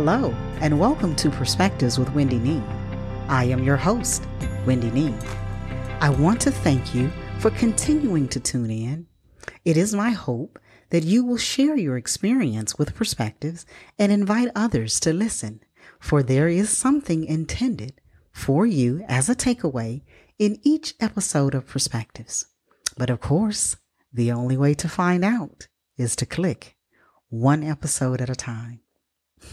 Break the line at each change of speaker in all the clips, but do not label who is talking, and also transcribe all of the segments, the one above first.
Hello, and welcome to Perspectives with Wendy Nee. I am your host, Wendy Nee. I want to thank you for continuing to tune in. It is my hope that you will share your experience with perspectives and invite others to listen, for there is something intended for you as a takeaway in each episode of Perspectives. But of course, the only way to find out is to click one episode at a time.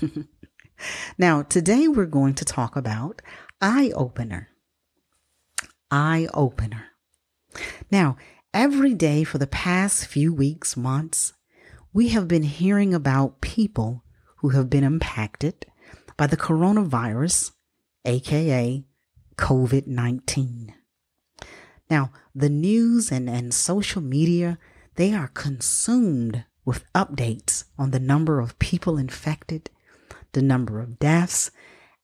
now, today we're going to talk about eye opener. Eye opener. Now, every day for the past few weeks, months, we have been hearing about people who have been impacted by the coronavirus, aka COVID 19. Now, the news and, and social media, they are consumed with updates on the number of people infected, the number of deaths,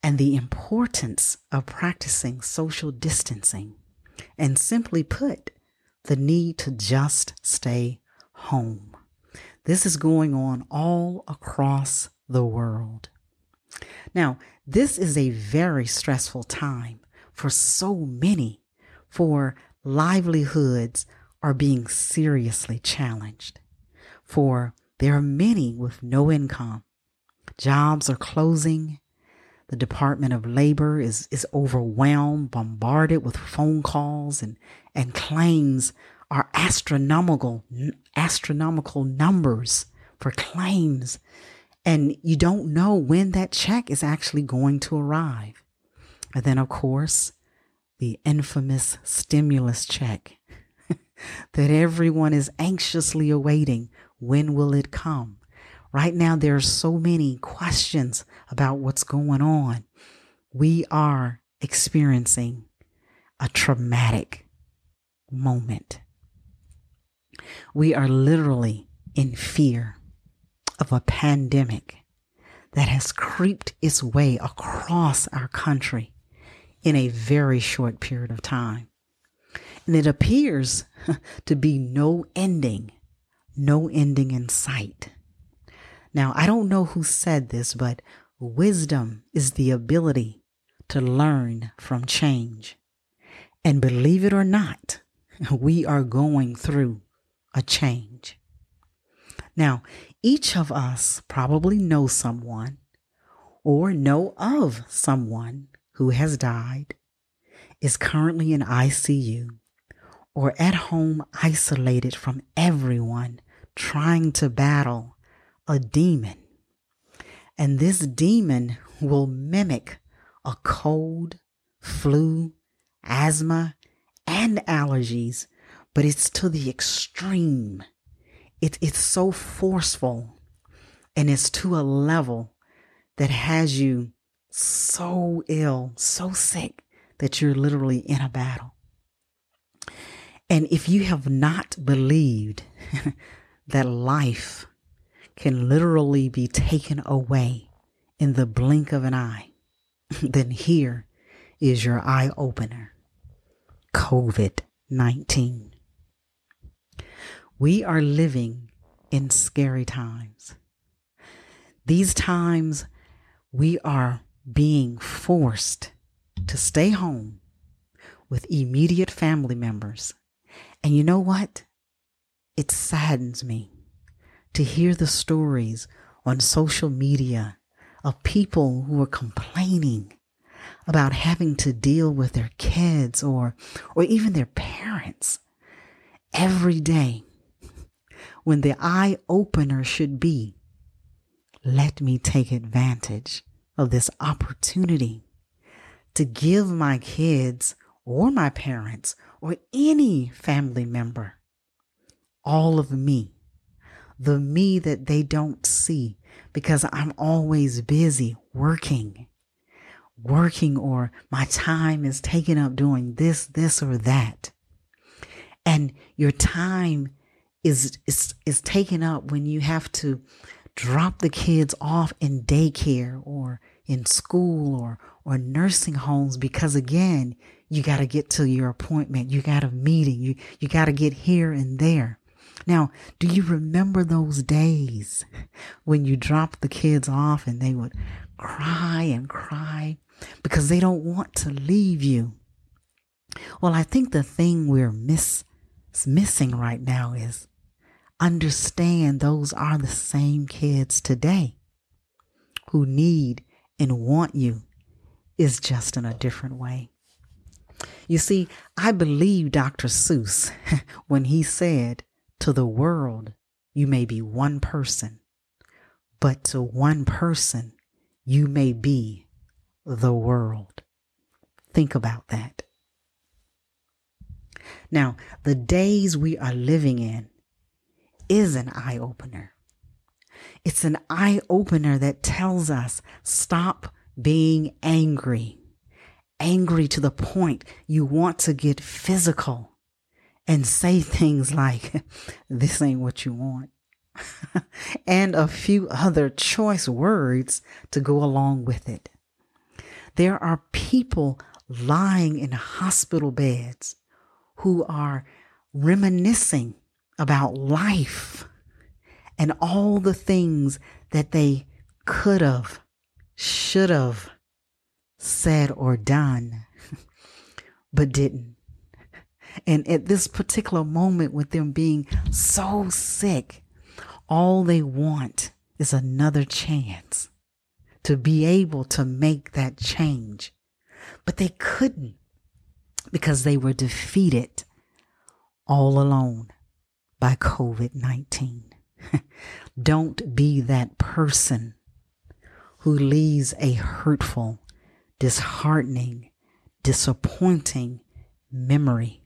and the importance of practicing social distancing. And simply put, the need to just stay home. This is going on all across the world. Now, this is a very stressful time for so many, for livelihoods are being seriously challenged. For there are many with no income. Jobs are closing. The Department of Labor is, is overwhelmed, bombarded with phone calls and, and claims are astronomical, astronomical numbers for claims. And you don't know when that check is actually going to arrive. And then, of course, the infamous stimulus check that everyone is anxiously awaiting. When will it come? Right now, there are so many questions about what's going on. We are experiencing a traumatic moment. We are literally in fear of a pandemic that has creeped its way across our country in a very short period of time. And it appears to be no ending, no ending in sight. Now, I don't know who said this, but wisdom is the ability to learn from change. And believe it or not, we are going through a change. Now, each of us probably knows someone or know of someone who has died, is currently in ICU, or at home isolated from everyone trying to battle a demon. And this demon will mimic a cold, flu, asthma, and allergies, but it's to the extreme. It, it's so forceful and it's to a level that has you so ill, so sick that you're literally in a battle. And if you have not believed that life can literally be taken away in the blink of an eye, then here is your eye opener COVID 19. We are living in scary times. These times, we are being forced to stay home with immediate family members. And you know what? It saddens me to hear the stories on social media of people who are complaining about having to deal with their kids or or even their parents every day when the eye opener should be let me take advantage of this opportunity to give my kids or my parents or any family member all of me, the me that they don't see because I'm always busy working, working, or my time is taken up doing this, this, or that. And your time is, is, is taken up when you have to drop the kids off in daycare or in school or or nursing homes because again you got to get to your appointment. You got a meeting. You you got to get here and there Now, do you remember those days when you dropped the kids off and they would cry and cry because they don't want to leave you? Well, I think the thing we're miss, missing right now is understand those are the same kids today who need and want you is just in a different way. You see, I believe Dr. Seuss when he said, To the world, you may be one person, but to one person, you may be the world. Think about that. Now, the days we are living in is an eye opener. It's an eye opener that tells us stop being angry. Angry to the point you want to get physical and say things like, This ain't what you want. and a few other choice words to go along with it. There are people lying in hospital beds who are reminiscing about life and all the things that they could have, should have said or done, but didn't. And at this particular moment, with them being so sick, all they want is another chance to be able to make that change. But they couldn't because they were defeated all alone by COVID 19. Don't be that person who leaves a hurtful, disheartening, disappointing memory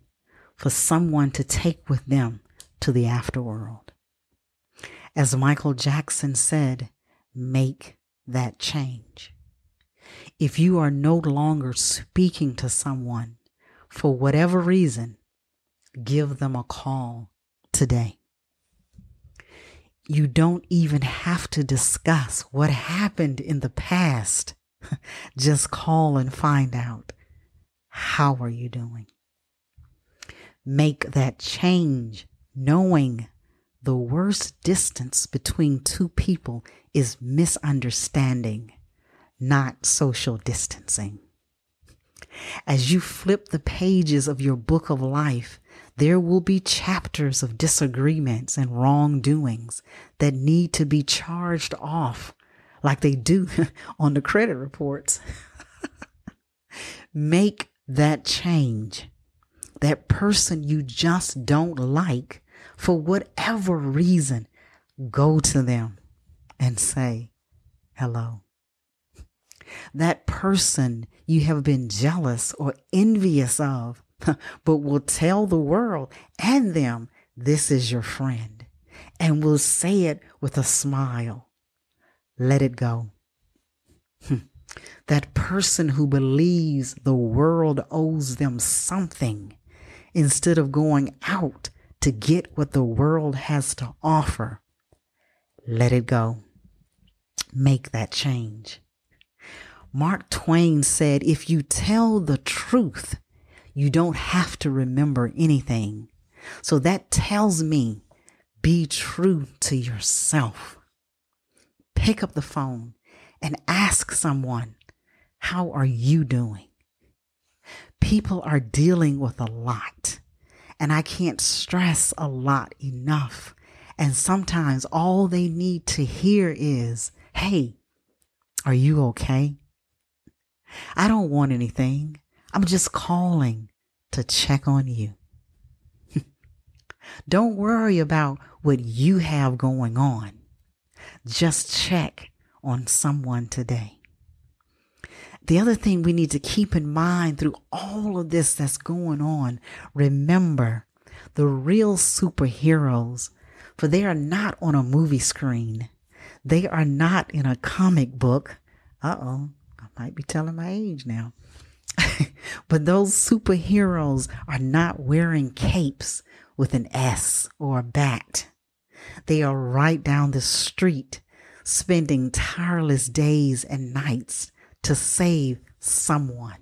for someone to take with them to the afterworld. As Michael Jackson said, make that change. If you are no longer speaking to someone for whatever reason, give them a call today. You don't even have to discuss what happened in the past. Just call and find out how are you doing? Make that change knowing the worst distance between two people is misunderstanding, not social distancing. As you flip the pages of your book of life, there will be chapters of disagreements and wrongdoings that need to be charged off like they do on the credit reports. Make that change. That person you just don't like, for whatever reason, go to them and say hello that person you have been jealous or envious of, but will tell the world and them, this is your friend, and will say it with a smile. Let it go. that person who believes the world owes them something instead of going out to get what the world has to offer. Let it go. Make that change. Mark Twain said, If you tell the truth, you don't have to remember anything. So that tells me be true to yourself. Pick up the phone and ask someone, How are you doing? People are dealing with a lot, and I can't stress a lot enough. And sometimes all they need to hear is, Hey, are you okay? I don't want anything. I'm just calling to check on you. don't worry about what you have going on. Just check on someone today. The other thing we need to keep in mind through all of this that's going on, remember the real superheroes, for they are not on a movie screen. They are not in a comic book. Uh oh, I might be telling my age now. but those superheroes are not wearing capes with an S or a bat. They are right down the street, spending tireless days and nights to save someone.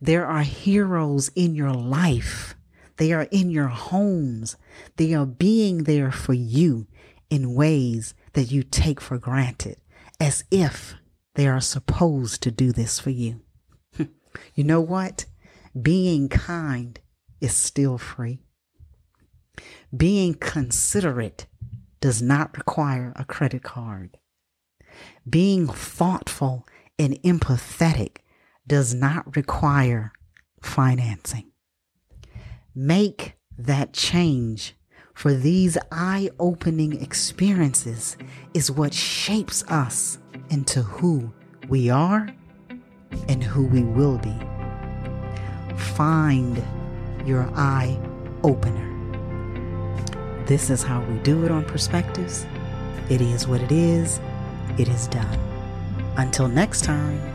There are heroes in your life They are in your homes. They are being there for you in ways that you take for granted, as if they are supposed to do this for you. you know what? Being kind is still free. Being considerate does not require a credit card. Being thoughtful and empathetic does not require financing. Make that change, for these eye opening experiences is what shapes us into who we are and who we will be. Find your eye opener. This is how we do it on Perspectives. It is what it is. It is done. Until next time.